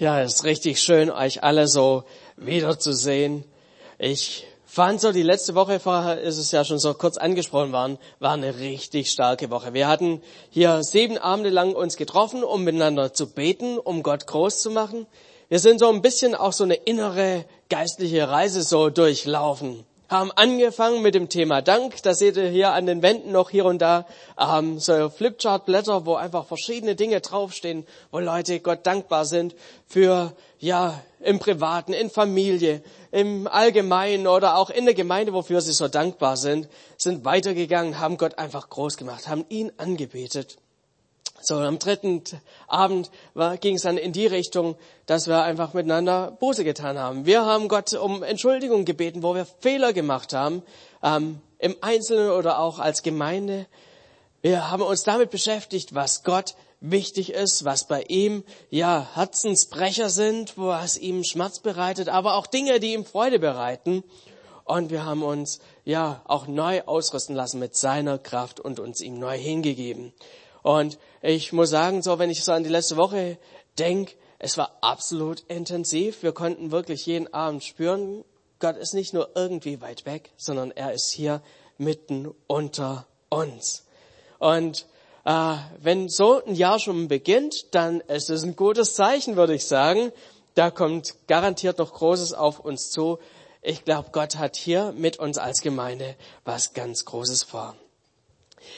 Ja, es ist richtig schön, euch alle so wiederzusehen. Ich fand so, die letzte Woche, vorher ist es ja schon so kurz angesprochen worden, war eine richtig starke Woche. Wir hatten hier sieben Abende lang uns getroffen, um miteinander zu beten, um Gott groß zu machen. Wir sind so ein bisschen auch so eine innere geistliche Reise so durchlaufen haben angefangen mit dem Thema Dank. Da seht ihr hier an den Wänden noch hier und da ähm, so Flipchart-Blätter, wo einfach verschiedene Dinge draufstehen, wo Leute Gott dankbar sind für, ja, im Privaten, in Familie, im Allgemeinen oder auch in der Gemeinde, wofür sie so dankbar sind, sind weitergegangen, haben Gott einfach groß gemacht, haben ihn angebetet. So, am dritten Abend ging es dann in die Richtung, dass wir einfach miteinander Buße getan haben. Wir haben Gott um Entschuldigung gebeten, wo wir Fehler gemacht haben, ähm, im Einzelnen oder auch als Gemeinde. Wir haben uns damit beschäftigt, was Gott wichtig ist, was bei ihm ja Herzensbrecher sind, wo es ihm Schmerz bereitet, aber auch Dinge, die ihm Freude bereiten. Und wir haben uns ja auch neu ausrüsten lassen mit seiner Kraft und uns ihm neu hingegeben. Und ich muss sagen, so wenn ich so an die letzte Woche denke, es war absolut intensiv. Wir konnten wirklich jeden Abend spüren, Gott ist nicht nur irgendwie weit weg, sondern er ist hier mitten unter uns. Und äh, wenn so ein Jahr schon beginnt, dann ist es ein gutes Zeichen, würde ich sagen. Da kommt garantiert noch Großes auf uns zu. Ich glaube, Gott hat hier mit uns als Gemeinde was ganz Großes vor.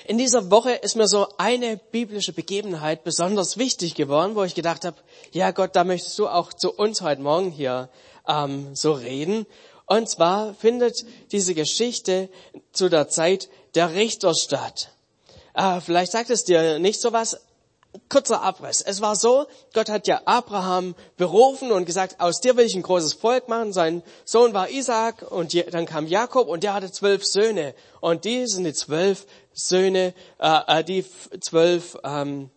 In dieser Woche ist mir so eine biblische Begebenheit besonders wichtig geworden, wo ich gedacht habe, ja Gott, da möchtest du auch zu uns heute Morgen hier ähm, so reden. Und zwar findet diese Geschichte zu der Zeit der Richter statt. Äh, vielleicht sagt es dir nicht so was, kurzer Abriss. Es war so, Gott hat ja Abraham berufen und gesagt, aus dir will ich ein großes Volk machen. Sein Sohn war Isaac und dann kam Jakob und der hatte zwölf Söhne. Und die sind die zwölf Söhne, äh, äh die zwölf ähm,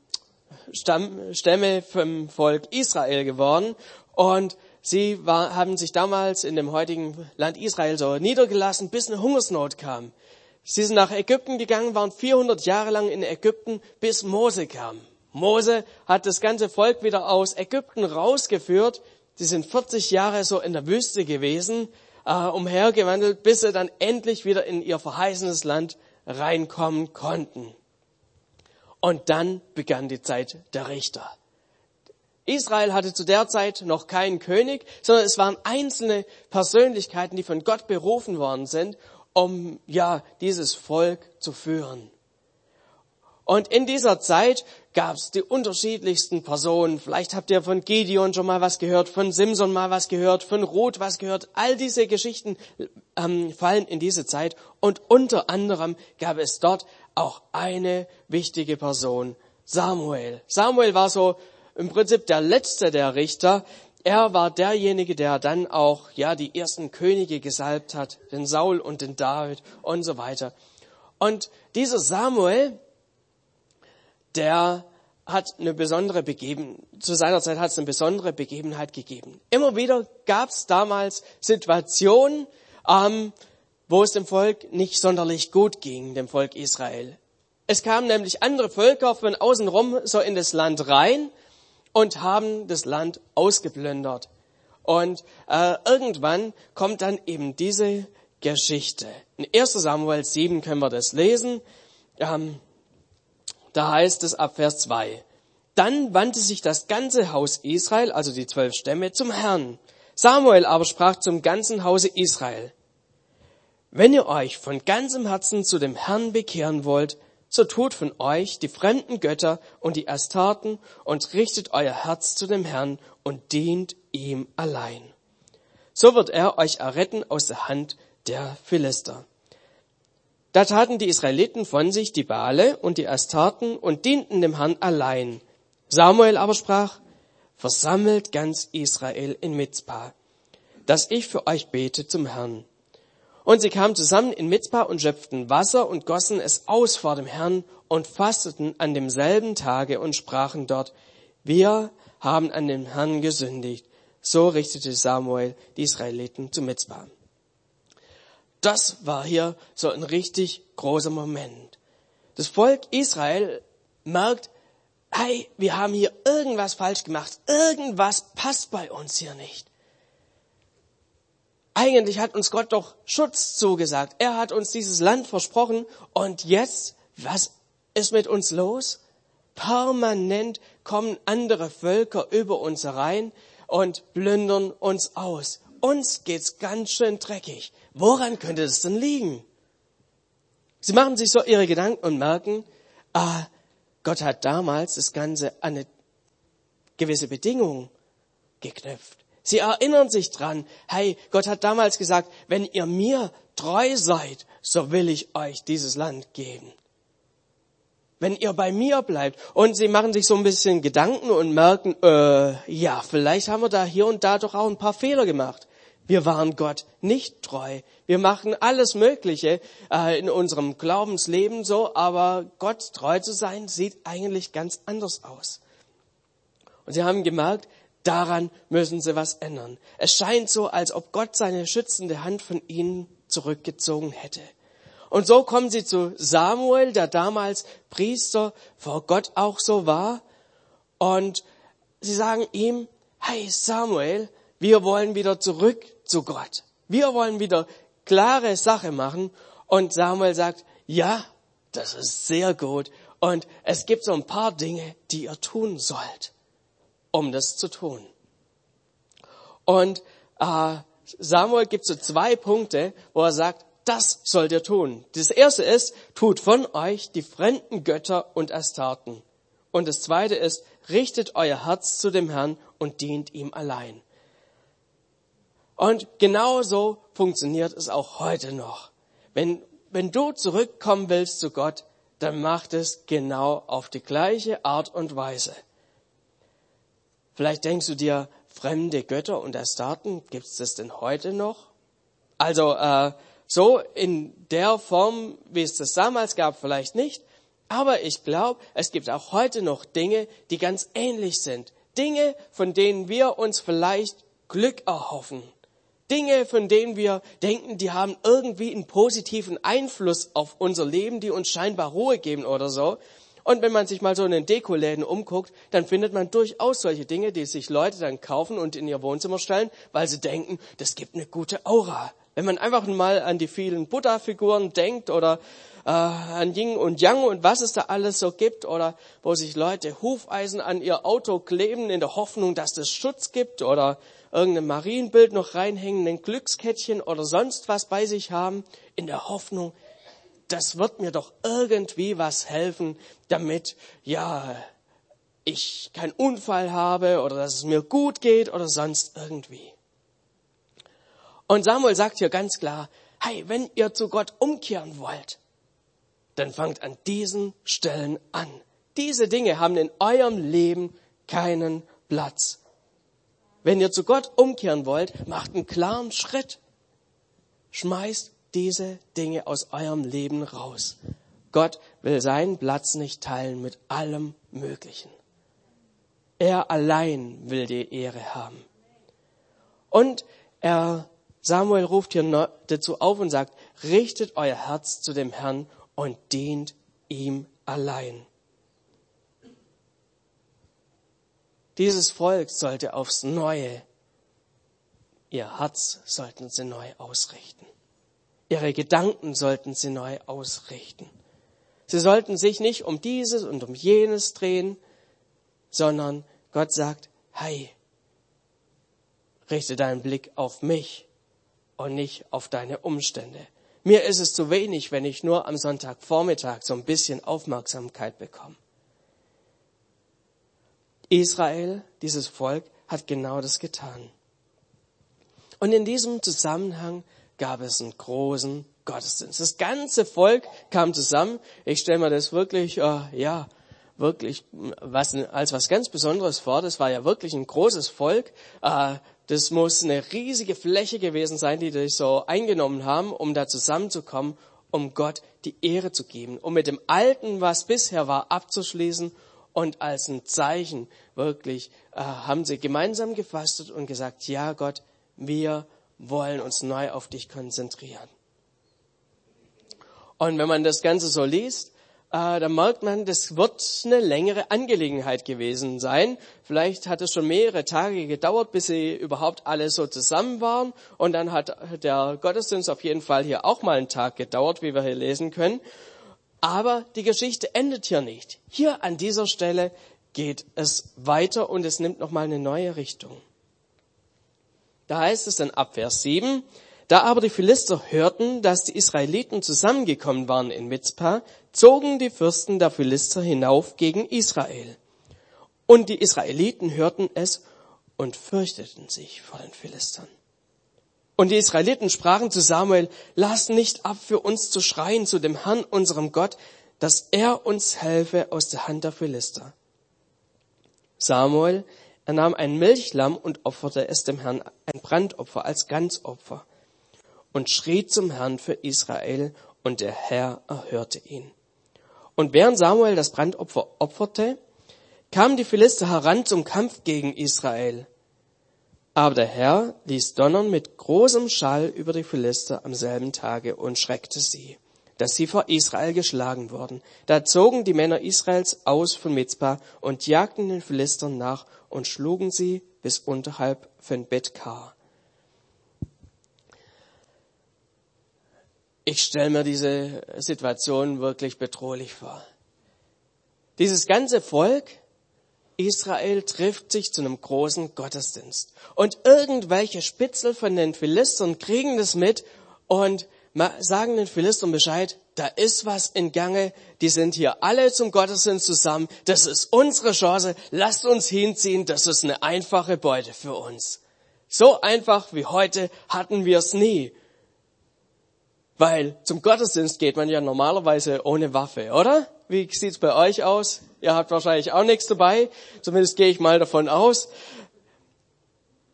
Stamm, Stämme vom Volk Israel geworden. Und sie war, haben sich damals in dem heutigen Land Israel so niedergelassen, bis eine Hungersnot kam. Sie sind nach Ägypten gegangen, waren 400 Jahre lang in Ägypten, bis Mose kam. Mose hat das ganze Volk wieder aus Ägypten rausgeführt. Sie sind 40 Jahre so in der Wüste gewesen, äh, umhergewandelt, bis sie dann endlich wieder in ihr verheißenes Land reinkommen konnten. Und dann begann die Zeit der Richter. Israel hatte zu der Zeit noch keinen König, sondern es waren einzelne Persönlichkeiten, die von Gott berufen worden sind, um ja dieses Volk zu führen. Und in dieser Zeit gab es die unterschiedlichsten Personen. Vielleicht habt ihr von Gideon schon mal was gehört, von Simson mal was gehört, von Ruth was gehört. All diese Geschichten ähm, fallen in diese Zeit. Und unter anderem gab es dort auch eine wichtige Person, Samuel. Samuel war so im Prinzip der letzte der Richter. Er war derjenige, der dann auch ja die ersten Könige gesalbt hat, den Saul und den David und so weiter. Und dieser Samuel, der hat eine besondere Begebenheit, zu seiner Zeit hat es eine besondere Begebenheit gegeben. Immer wieder gab es damals Situationen, ähm, wo es dem Volk nicht sonderlich gut ging, dem Volk Israel. Es kamen nämlich andere Völker von außen rum so in das Land rein und haben das Land ausgeplündert. Und äh, irgendwann kommt dann eben diese Geschichte. In 1 Samuel 7 können wir das lesen. Ähm, da heißt es ab Vers 2. Dann wandte sich das ganze Haus Israel, also die zwölf Stämme, zum Herrn. Samuel aber sprach zum ganzen Hause Israel. Wenn ihr euch von ganzem Herzen zu dem Herrn bekehren wollt, so tut von euch die fremden Götter und die Astarten und richtet euer Herz zu dem Herrn und dient ihm allein. So wird er euch erretten aus der Hand der Philister. Da taten die Israeliten von sich die Bale und die Astarten und dienten dem Herrn allein. Samuel aber sprach, versammelt ganz Israel in Mitzpah, dass ich für euch bete zum Herrn. Und sie kamen zusammen in Mitzpah und schöpften Wasser und gossen es aus vor dem Herrn und fasteten an demselben Tage und sprachen dort, wir haben an dem Herrn gesündigt. So richtete Samuel die Israeliten zu Mitzpah. Das war hier so ein richtig großer Moment. Das Volk Israel merkt, hey, wir haben hier irgendwas falsch gemacht, irgendwas passt bei uns hier nicht. Eigentlich hat uns Gott doch Schutz zugesagt. Er hat uns dieses Land versprochen. Und jetzt, was ist mit uns los? Permanent kommen andere Völker über uns herein und plündern uns aus. Uns geht's ganz schön dreckig. Woran könnte es denn liegen? Sie machen sich so ihre Gedanken und merken, ah, Gott hat damals das Ganze an eine gewisse Bedingung geknüpft. Sie erinnern sich dran, hey, Gott hat damals gesagt, wenn ihr mir treu seid, so will ich euch dieses Land geben. Wenn ihr bei mir bleibt. Und sie machen sich so ein bisschen Gedanken und merken, äh, ja, vielleicht haben wir da hier und da doch auch ein paar Fehler gemacht. Wir waren Gott nicht treu. Wir machen alles Mögliche äh, in unserem Glaubensleben so, aber Gott treu zu sein, sieht eigentlich ganz anders aus. Und sie haben gemerkt, Daran müssen sie was ändern. Es scheint so, als ob Gott seine schützende Hand von ihnen zurückgezogen hätte. Und so kommen sie zu Samuel, der damals Priester vor Gott auch so war. Und sie sagen ihm, hey Samuel, wir wollen wieder zurück zu Gott. Wir wollen wieder klare Sache machen. Und Samuel sagt, ja, das ist sehr gut. Und es gibt so ein paar Dinge, die ihr tun sollt um das zu tun. Und äh, Samuel gibt so zwei Punkte, wo er sagt, das sollt ihr tun. Das erste ist, tut von euch die fremden Götter und Astarten. Und das zweite ist, richtet euer Herz zu dem Herrn und dient ihm allein. Und genauso funktioniert es auch heute noch. Wenn, wenn du zurückkommen willst zu Gott, dann macht es genau auf die gleiche Art und Weise. Vielleicht denkst du dir, fremde Götter und Astarten, gibt es das denn heute noch? Also äh, so in der Form, wie es das damals gab, vielleicht nicht. Aber ich glaube, es gibt auch heute noch Dinge, die ganz ähnlich sind. Dinge, von denen wir uns vielleicht Glück erhoffen. Dinge, von denen wir denken, die haben irgendwie einen positiven Einfluss auf unser Leben, die uns scheinbar Ruhe geben oder so. Und wenn man sich mal so in den Dekoläden umguckt, dann findet man durchaus solche Dinge, die sich Leute dann kaufen und in ihr Wohnzimmer stellen, weil sie denken, das gibt eine gute Aura. Wenn man einfach mal an die vielen Buddha-Figuren denkt oder äh, an Yin und Yang und was es da alles so gibt oder wo sich Leute Hufeisen an ihr Auto kleben in der Hoffnung, dass das Schutz gibt oder irgendein Marienbild noch reinhängen, ein Glückskettchen oder sonst was bei sich haben, in der Hoffnung, das wird mir doch irgendwie was helfen, damit, ja, ich keinen Unfall habe oder dass es mir gut geht oder sonst irgendwie. Und Samuel sagt hier ganz klar, hey, wenn ihr zu Gott umkehren wollt, dann fangt an diesen Stellen an. Diese Dinge haben in eurem Leben keinen Platz. Wenn ihr zu Gott umkehren wollt, macht einen klaren Schritt. Schmeißt diese Dinge aus eurem Leben raus. Gott will seinen Platz nicht teilen mit allem Möglichen. Er allein will die Ehre haben. Und er, Samuel ruft hier dazu auf und sagt, richtet euer Herz zu dem Herrn und dient ihm allein. Dieses Volk sollte aufs Neue, ihr Herz sollten sie neu ausrichten. Ihre Gedanken sollten sie neu ausrichten. Sie sollten sich nicht um dieses und um jenes drehen, sondern Gott sagt, hey, richte deinen Blick auf mich und nicht auf deine Umstände. Mir ist es zu wenig, wenn ich nur am Sonntagvormittag so ein bisschen Aufmerksamkeit bekomme. Israel, dieses Volk, hat genau das getan. Und in diesem Zusammenhang gab es einen großen Gottesdienst. Das ganze Volk kam zusammen. Ich stelle mir das wirklich, äh, ja, wirklich was, als was ganz Besonderes vor. Das war ja wirklich ein großes Volk. Äh, das muss eine riesige Fläche gewesen sein, die die so eingenommen haben, um da zusammenzukommen, um Gott die Ehre zu geben, um mit dem Alten, was bisher war, abzuschließen und als ein Zeichen wirklich äh, haben sie gemeinsam gefastet und gesagt, ja Gott, wir wollen uns neu auf dich konzentrieren. Und wenn man das Ganze so liest, äh, äh, da merkt man, das wird eine längere Angelegenheit gewesen sein. Vielleicht hat es schon mehrere Tage gedauert, bis sie überhaupt alle so zusammen waren. Und dann hat der Gottesdienst auf jeden Fall hier auch mal einen Tag gedauert, wie wir hier lesen können. Aber die Geschichte endet hier nicht. Hier an dieser Stelle geht es weiter und es nimmt nochmal eine neue Richtung. Da heißt es dann ab Vers 7, da aber die Philister hörten, dass die Israeliten zusammengekommen waren in Mitzpah, zogen die Fürsten der Philister hinauf gegen Israel. Und die Israeliten hörten es und fürchteten sich vor den Philistern. Und die Israeliten sprachen zu Samuel, lass nicht ab für uns zu schreien zu dem Herrn, unserem Gott, dass er uns helfe aus der Hand der Philister. Samuel er nahm ein Milchlamm und opferte es dem Herrn ein Brandopfer als Ganzopfer und schrie zum Herrn für Israel und der Herr erhörte ihn. Und während Samuel das Brandopfer opferte, kamen die Philister heran zum Kampf gegen Israel. Aber der Herr ließ donnern mit großem Schall über die Philister am selben Tage und schreckte sie, dass sie vor Israel geschlagen wurden. Da zogen die Männer Israels aus von Mitzpah und jagten den Philistern nach und schlugen sie bis unterhalb von Betkar. Ich stelle mir diese Situation wirklich bedrohlich vor. Dieses ganze Volk Israel trifft sich zu einem großen Gottesdienst. Und irgendwelche Spitzel von den Philistern kriegen das mit und sagen den Philistern Bescheid, da ist was in Gange, die sind hier alle zum Gottesdienst zusammen, das ist unsere Chance, lasst uns hinziehen, das ist eine einfache Beute für uns. So einfach wie heute hatten wir es nie. Weil zum Gottesdienst geht man ja normalerweise ohne Waffe, oder? Wie sieht's bei euch aus? Ihr habt wahrscheinlich auch nichts dabei, zumindest gehe ich mal davon aus.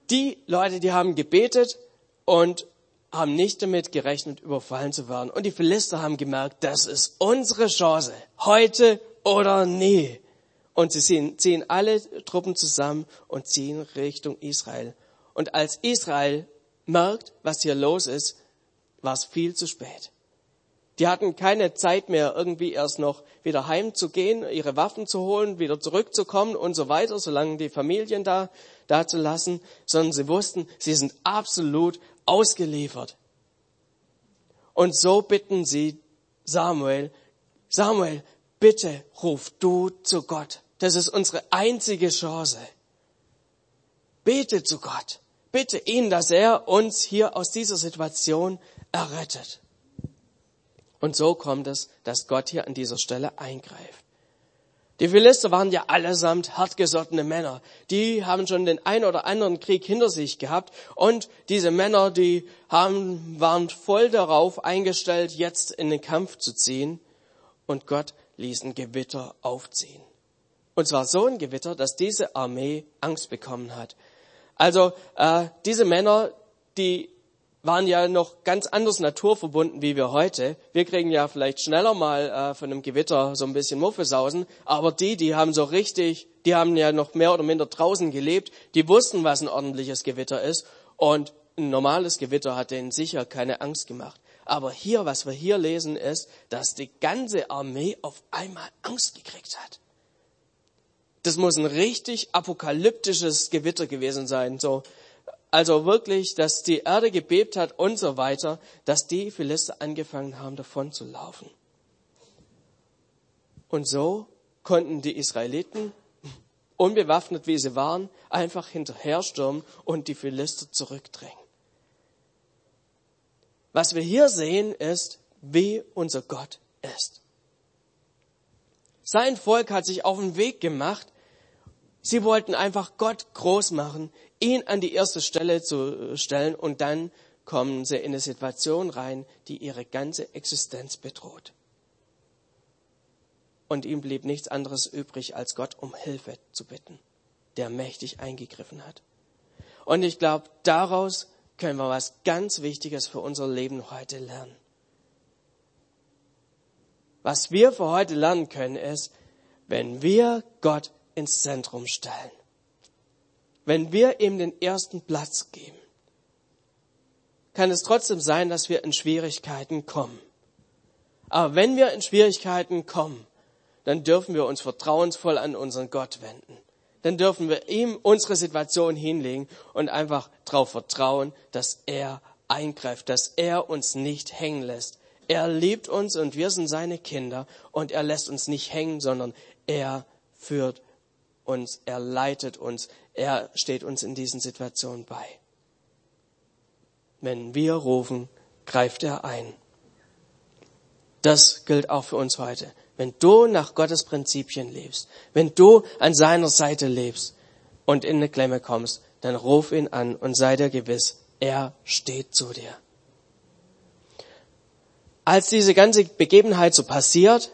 Die Leute, die haben gebetet und haben nicht damit gerechnet, überfallen zu werden. Und die Philister haben gemerkt, das ist unsere Chance, heute oder nie. Und sie ziehen, ziehen alle Truppen zusammen und ziehen Richtung Israel. Und als Israel merkt, was hier los ist, war es viel zu spät. Die hatten keine Zeit mehr, irgendwie erst noch wieder heimzugehen, ihre Waffen zu holen, wieder zurückzukommen und so weiter, solange die Familien da, da zu lassen, sondern sie wussten, sie sind absolut ausgeliefert. Und so bitten sie Samuel, Samuel, bitte ruf du zu Gott. Das ist unsere einzige Chance. Bete zu Gott. Bitte ihn, dass er uns hier aus dieser Situation errettet. Und so kommt es, dass Gott hier an dieser Stelle eingreift. Die Philister waren ja allesamt hartgesottene Männer. Die haben schon den ein oder anderen Krieg hinter sich gehabt. Und diese Männer, die haben, waren voll darauf eingestellt, jetzt in den Kampf zu ziehen. Und Gott ließ ein Gewitter aufziehen. Und zwar so ein Gewitter, dass diese Armee Angst bekommen hat. Also äh, diese Männer, die waren ja noch ganz anders naturverbunden wie wir heute. Wir kriegen ja vielleicht schneller mal äh, von einem Gewitter so ein bisschen Muffesausen, aber die, die haben so richtig, die haben ja noch mehr oder minder draußen gelebt, die wussten, was ein ordentliches Gewitter ist und ein normales Gewitter hat denen sicher keine Angst gemacht. Aber hier, was wir hier lesen, ist, dass die ganze Armee auf einmal Angst gekriegt hat. Das muss ein richtig apokalyptisches Gewitter gewesen sein. So, also wirklich, dass die Erde gebebt hat und so weiter, dass die Philister angefangen haben, davon zu laufen. Und so konnten die Israeliten, unbewaffnet wie sie waren, einfach hinterherstürmen und die Philister zurückdrängen. Was wir hier sehen, ist, wie unser Gott ist. Sein Volk hat sich auf den Weg gemacht. Sie wollten einfach Gott groß machen, ihn an die erste Stelle zu stellen und dann kommen sie in eine Situation rein, die ihre ganze Existenz bedroht. Und ihm blieb nichts anderes übrig, als Gott um Hilfe zu bitten, der mächtig eingegriffen hat. Und ich glaube, daraus können wir was ganz Wichtiges für unser Leben heute lernen. Was wir für heute lernen können, ist, wenn wir Gott ins Zentrum stellen, wenn wir ihm den ersten Platz geben, kann es trotzdem sein, dass wir in Schwierigkeiten kommen. Aber wenn wir in Schwierigkeiten kommen dann dürfen wir uns vertrauensvoll an unseren Gott wenden. Dann dürfen wir ihm unsere Situation hinlegen und einfach darauf vertrauen, dass er eingreift, dass er uns nicht hängen lässt. Er liebt uns und wir sind seine Kinder und er lässt uns nicht hängen, sondern er führt uns, er leitet uns, er steht uns in diesen Situationen bei. Wenn wir rufen, greift er ein. Das gilt auch für uns heute. Wenn du nach Gottes Prinzipien lebst, wenn du an seiner Seite lebst und in eine Klemme kommst, dann ruf ihn an und sei dir gewiss, er steht zu dir. Als diese ganze Begebenheit so passiert,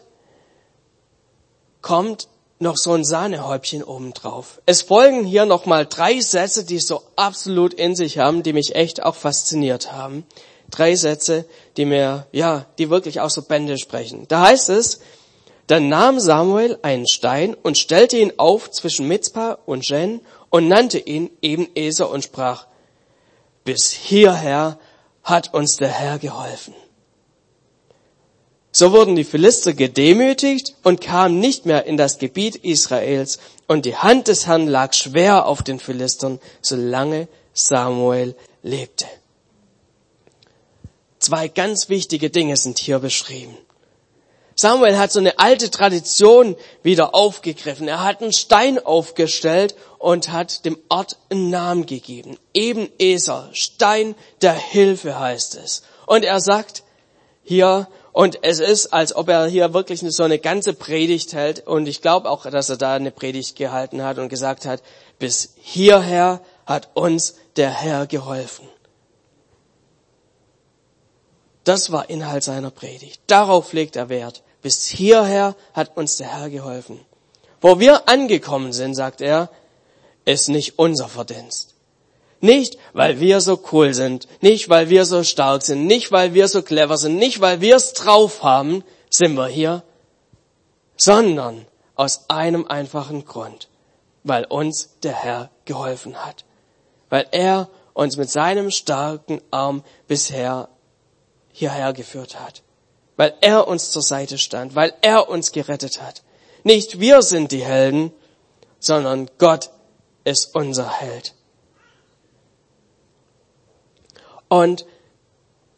kommt noch so ein Sahnehäubchen obendrauf. Es folgen hier nochmal drei Sätze, die so absolut in sich haben, die mich echt auch fasziniert haben. Drei Sätze, die mir, ja, die wirklich auch so Bände sprechen. Da heißt es, dann nahm Samuel einen Stein und stellte ihn auf zwischen Mitzpah und Jen und nannte ihn eben Eser und sprach, bis hierher hat uns der Herr geholfen. So wurden die Philister gedemütigt und kamen nicht mehr in das Gebiet Israels, und die Hand des Herrn lag schwer auf den Philistern, solange Samuel lebte. Zwei ganz wichtige Dinge sind hier beschrieben. Samuel hat so eine alte Tradition wieder aufgegriffen. Er hat einen Stein aufgestellt und hat dem Ort einen Namen gegeben. Eben Eser, Stein der Hilfe heißt es. Und er sagt hier, und es ist, als ob er hier wirklich so eine ganze Predigt hält. Und ich glaube auch, dass er da eine Predigt gehalten hat und gesagt hat, bis hierher hat uns der Herr geholfen. Das war Inhalt seiner Predigt. Darauf legt er Wert. Bis hierher hat uns der Herr geholfen. Wo wir angekommen sind, sagt er, ist nicht unser Verdienst. Nicht, weil wir so cool sind, nicht, weil wir so stark sind, nicht, weil wir so clever sind, nicht, weil wir es drauf haben, sind wir hier, sondern aus einem einfachen Grund, weil uns der Herr geholfen hat, weil er uns mit seinem starken Arm bisher hierher geführt hat, weil er uns zur Seite stand, weil er uns gerettet hat. Nicht wir sind die Helden, sondern Gott ist unser Held. Und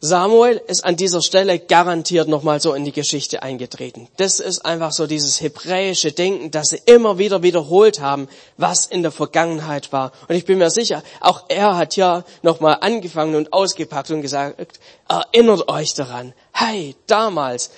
Samuel ist an dieser Stelle garantiert nochmal so in die Geschichte eingetreten. Das ist einfach so dieses hebräische Denken, dass sie immer wieder wiederholt haben, was in der Vergangenheit war. Und ich bin mir sicher, auch er hat ja nochmal angefangen und ausgepackt und gesagt, erinnert euch daran, hey, damals,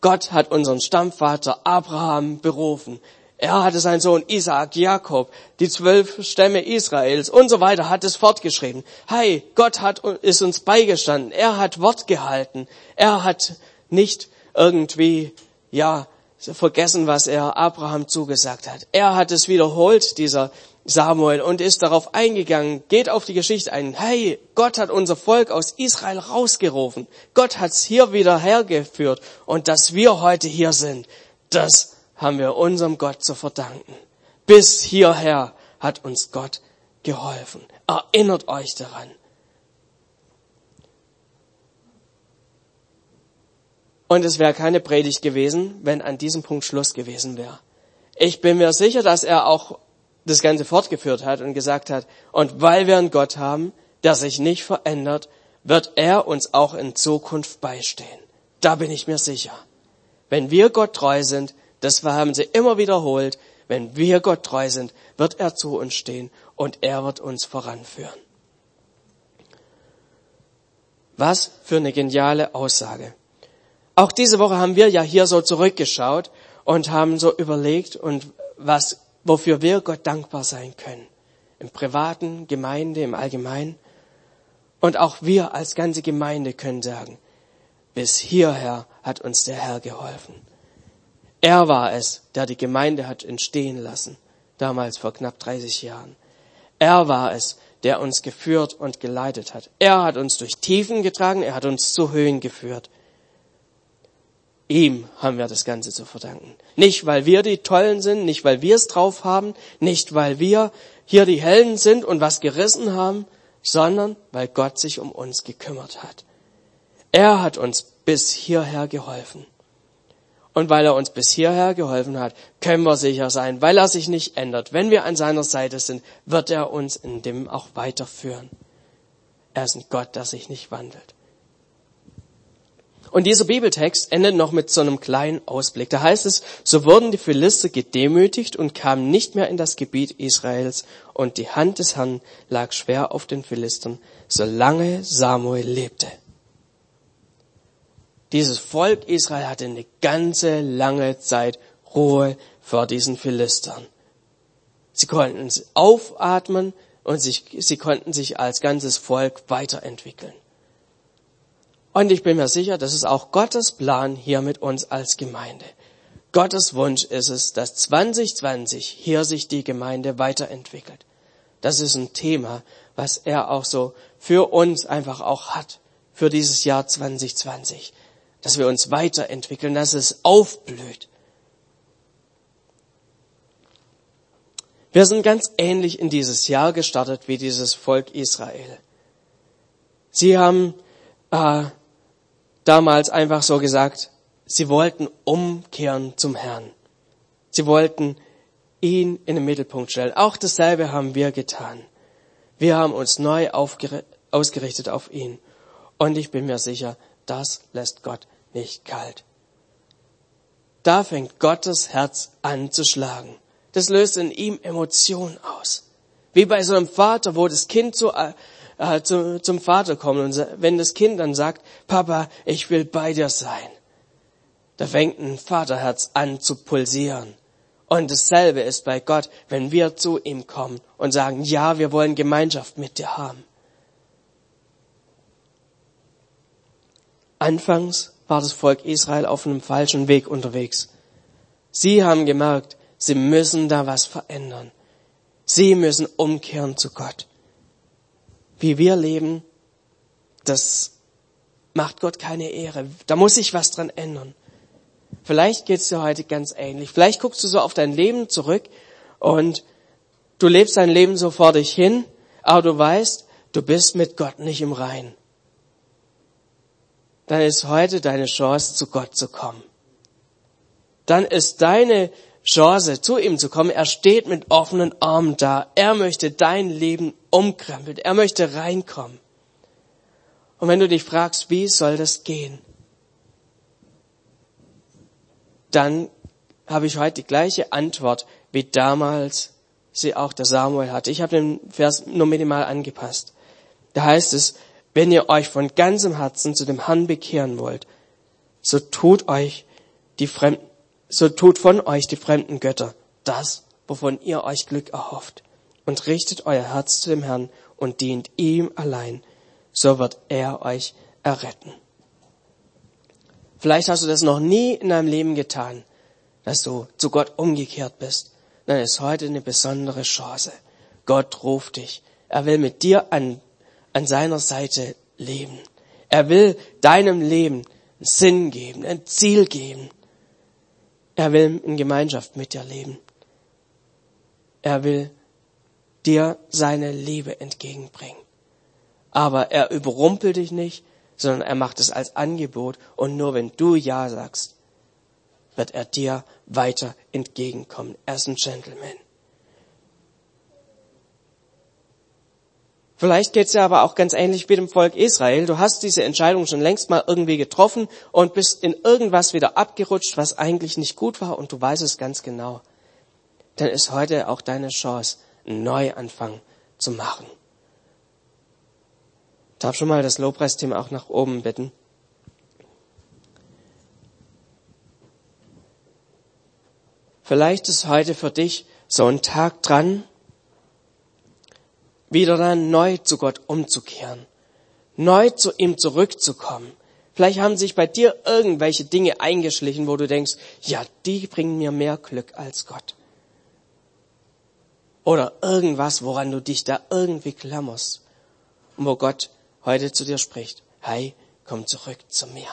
Gott hat unseren Stammvater Abraham berufen. Er hatte seinen Sohn Isaac, Jakob, die zwölf Stämme Israels und so weiter, hat es fortgeschrieben. Hey, Gott hat, ist uns beigestanden. Er hat Wort gehalten. Er hat nicht irgendwie, ja, vergessen, was er Abraham zugesagt hat. Er hat es wiederholt, dieser Samuel, und ist darauf eingegangen, geht auf die Geschichte ein. Hey, Gott hat unser Volk aus Israel rausgerufen. Gott hat's hier wieder hergeführt. Und dass wir heute hier sind, das haben wir unserem Gott zu verdanken. Bis hierher hat uns Gott geholfen. Erinnert euch daran. Und es wäre keine Predigt gewesen, wenn an diesem Punkt Schluss gewesen wäre. Ich bin mir sicher, dass er auch das Ganze fortgeführt hat und gesagt hat, und weil wir einen Gott haben, der sich nicht verändert, wird er uns auch in Zukunft beistehen. Da bin ich mir sicher. Wenn wir Gott treu sind, das haben sie immer wiederholt. Wenn wir Gott treu sind, wird er zu uns stehen und er wird uns voranführen. Was für eine geniale Aussage. Auch diese Woche haben wir ja hier so zurückgeschaut und haben so überlegt und was, wofür wir Gott dankbar sein können. Im privaten, Gemeinde, im Allgemeinen. Und auch wir als ganze Gemeinde können sagen, bis hierher hat uns der Herr geholfen. Er war es, der die Gemeinde hat entstehen lassen, damals vor knapp 30 Jahren. Er war es, der uns geführt und geleitet hat. Er hat uns durch Tiefen getragen, er hat uns zu Höhen geführt. Ihm haben wir das Ganze zu verdanken. Nicht, weil wir die Tollen sind, nicht, weil wir es drauf haben, nicht, weil wir hier die Helden sind und was gerissen haben, sondern weil Gott sich um uns gekümmert hat. Er hat uns bis hierher geholfen. Und weil er uns bis hierher geholfen hat, können wir sicher sein, weil er sich nicht ändert. Wenn wir an seiner Seite sind, wird er uns in dem auch weiterführen. Er ist ein Gott, der sich nicht wandelt. Und dieser Bibeltext endet noch mit so einem kleinen Ausblick. Da heißt es, so wurden die Philister gedemütigt und kamen nicht mehr in das Gebiet Israels und die Hand des Herrn lag schwer auf den Philistern, solange Samuel lebte. Dieses Volk Israel hatte eine ganze lange Zeit Ruhe vor diesen Philistern. Sie konnten aufatmen und sich, sie konnten sich als ganzes Volk weiterentwickeln. Und ich bin mir sicher, das ist auch Gottes Plan hier mit uns als Gemeinde. Gottes Wunsch ist es, dass 2020 hier sich die Gemeinde weiterentwickelt. Das ist ein Thema, was er auch so für uns einfach auch hat, für dieses Jahr 2020. Dass wir uns weiterentwickeln, dass es aufblüht. Wir sind ganz ähnlich in dieses Jahr gestartet wie dieses Volk Israel. Sie haben äh, damals einfach so gesagt, sie wollten umkehren zum Herrn. Sie wollten ihn in den Mittelpunkt stellen. Auch dasselbe haben wir getan. Wir haben uns neu ausgerichtet auf ihn. Und ich bin mir sicher, das lässt Gott nicht kalt. Da fängt Gottes Herz an zu schlagen. Das löst in ihm Emotionen aus. Wie bei so einem Vater, wo das Kind so äh, äh, zu, zum Vater kommen und wenn das Kind dann sagt, Papa, ich will bei dir sein, da fängt ein Vaterherz an zu pulsieren. Und dasselbe ist bei Gott, wenn wir zu ihm kommen und sagen, ja, wir wollen Gemeinschaft mit dir haben. Anfangs war das Volk Israel auf einem falschen Weg unterwegs. Sie haben gemerkt, sie müssen da was verändern. Sie müssen umkehren zu Gott wie wir leben, das macht Gott keine Ehre. Da muss sich was dran ändern. Vielleicht geht's dir heute ganz ähnlich. Vielleicht guckst du so auf dein Leben zurück und du lebst dein Leben so vor dich hin, aber du weißt, du bist mit Gott nicht im Rein. Dann ist heute deine Chance, zu Gott zu kommen. Dann ist deine Chance, zu ihm zu kommen. Er steht mit offenen Armen da. Er möchte dein Leben umkrempeln. Er möchte reinkommen. Und wenn du dich fragst, wie soll das gehen? Dann habe ich heute die gleiche Antwort, wie damals sie auch der Samuel hatte. Ich habe den Vers nur minimal angepasst. Da heißt es, wenn ihr euch von ganzem Herzen zu dem Herrn bekehren wollt, so tut euch die Fremden so tut von euch die fremden Götter das, wovon ihr euch Glück erhofft, und richtet euer Herz zu dem Herrn und dient ihm allein, so wird er euch erretten. Vielleicht hast du das noch nie in deinem Leben getan, dass du zu Gott umgekehrt bist. Dann ist heute eine besondere Chance. Gott ruft dich. Er will mit dir an, an seiner Seite leben. Er will deinem Leben Sinn geben, ein Ziel geben. Er will in Gemeinschaft mit dir leben. Er will dir seine Liebe entgegenbringen. Aber er überrumpelt dich nicht, sondern er macht es als Angebot und nur wenn du Ja sagst, wird er dir weiter entgegenkommen. Er ist ein Gentleman. Vielleicht geht's ja aber auch ganz ähnlich wie dem Volk Israel. Du hast diese Entscheidung schon längst mal irgendwie getroffen und bist in irgendwas wieder abgerutscht, was eigentlich nicht gut war und du weißt es ganz genau. Dann ist heute auch deine Chance, einen Neuanfang zu machen. Darf schon mal das Lobpreisteam auch nach oben bitten? Vielleicht ist heute für dich so ein Tag dran, wieder neu zu Gott umzukehren, neu zu ihm zurückzukommen. Vielleicht haben sich bei dir irgendwelche Dinge eingeschlichen, wo du denkst, ja, die bringen mir mehr Glück als Gott. Oder irgendwas, woran du dich da irgendwie klammerst. Und wo Gott heute zu dir spricht, hey, komm zurück zu mir.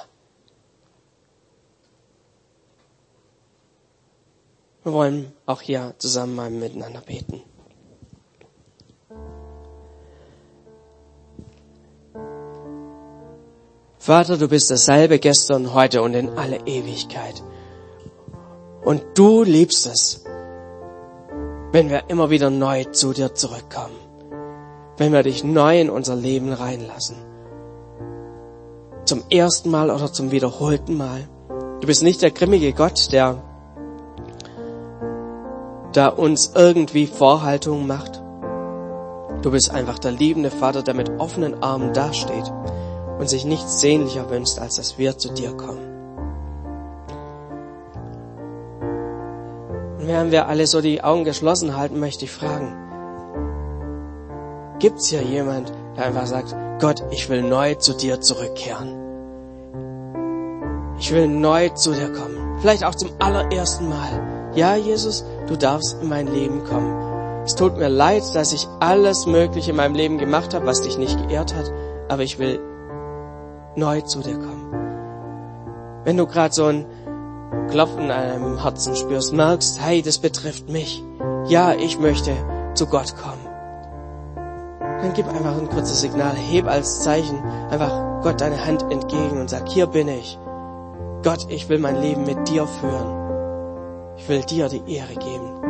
Wir wollen auch hier zusammen mal miteinander beten. Vater, du bist dasselbe gestern, heute und in alle Ewigkeit. Und du liebst es, wenn wir immer wieder neu zu dir zurückkommen. Wenn wir dich neu in unser Leben reinlassen. Zum ersten Mal oder zum wiederholten Mal. Du bist nicht der grimmige Gott, der da uns irgendwie Vorhaltungen macht. Du bist einfach der liebende Vater, der mit offenen Armen dasteht und sich nichts sehnlicher wünscht, als dass wir zu dir kommen. Und während wir alle so die Augen geschlossen halten, möchte ich fragen, gibt's hier jemand, der einfach sagt, Gott, ich will neu zu dir zurückkehren. Ich will neu zu dir kommen. Vielleicht auch zum allerersten Mal. Ja, Jesus, du darfst in mein Leben kommen. Es tut mir leid, dass ich alles Mögliche in meinem Leben gemacht habe, was dich nicht geehrt hat, aber ich will neu zu dir kommen. Wenn du gerade so ein Klopfen an deinem Herzen spürst, merkst, hey, das betrifft mich. Ja, ich möchte zu Gott kommen. Dann gib einfach ein kurzes Signal, heb als Zeichen einfach Gott deine Hand entgegen und sag, hier bin ich. Gott, ich will mein Leben mit dir führen. Ich will dir die Ehre geben.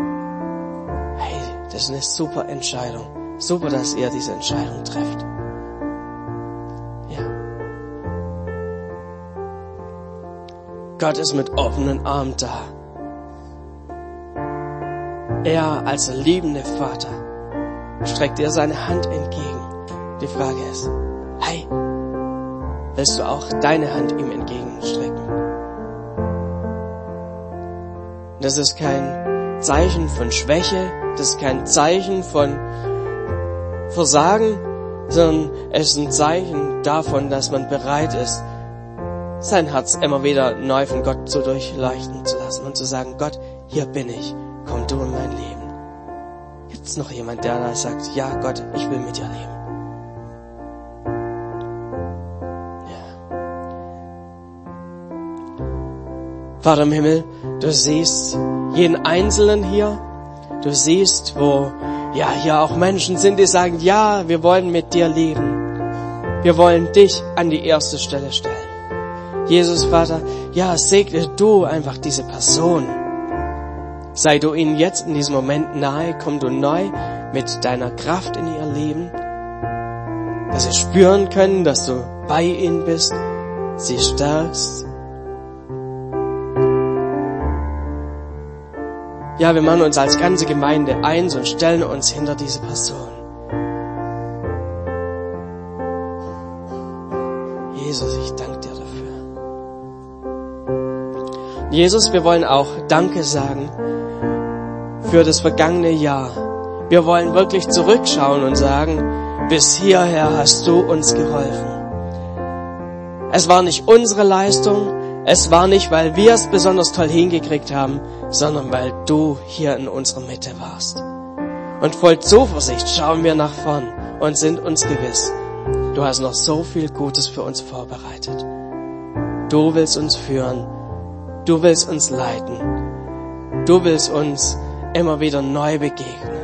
Hey, das ist eine super Entscheidung. Super, dass ihr diese Entscheidung trefft. Gott ist mit offenen Armen da. Er als liebende Vater streckt dir seine Hand entgegen. Die Frage ist, hey, willst du auch deine Hand ihm entgegenstrecken? Das ist kein Zeichen von Schwäche, das ist kein Zeichen von Versagen, sondern es ist ein Zeichen davon, dass man bereit ist, sein Herz immer wieder neu von Gott zu durchleuchten zu lassen und zu sagen, Gott, hier bin ich, komm du in mein Leben. Gibt es noch jemand, der da sagt, ja Gott, ich will mit dir leben? Ja. Vater im Himmel, du siehst jeden Einzelnen hier, du siehst, wo ja hier auch Menschen sind, die sagen, ja, wir wollen mit dir leben. Wir wollen dich an die erste Stelle stellen. Jesus Vater, ja, segne du einfach diese Person. Sei du ihnen jetzt in diesem Moment nahe, komm du neu mit deiner Kraft in ihr Leben, dass sie spüren können, dass du bei ihnen bist, sie stärkst. Ja, wir machen uns als ganze Gemeinde eins und stellen uns hinter diese Person. Jesus, wir wollen auch Danke sagen für das vergangene Jahr. Wir wollen wirklich zurückschauen und sagen, bis hierher hast du uns geholfen. Es war nicht unsere Leistung, es war nicht, weil wir es besonders toll hingekriegt haben, sondern weil du hier in unserer Mitte warst. Und voll Zuversicht schauen wir nach vorn und sind uns gewiss, du hast noch so viel Gutes für uns vorbereitet. Du willst uns führen Du willst uns leiten. Du willst uns immer wieder neu begegnen.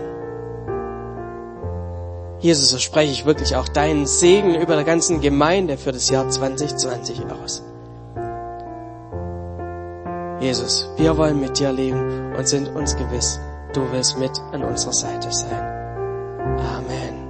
Jesus, so spreche ich wirklich auch deinen Segen über der ganzen Gemeinde für das Jahr 2020 aus. Jesus, wir wollen mit dir leben und sind uns gewiss, du willst mit an unserer Seite sein. Amen.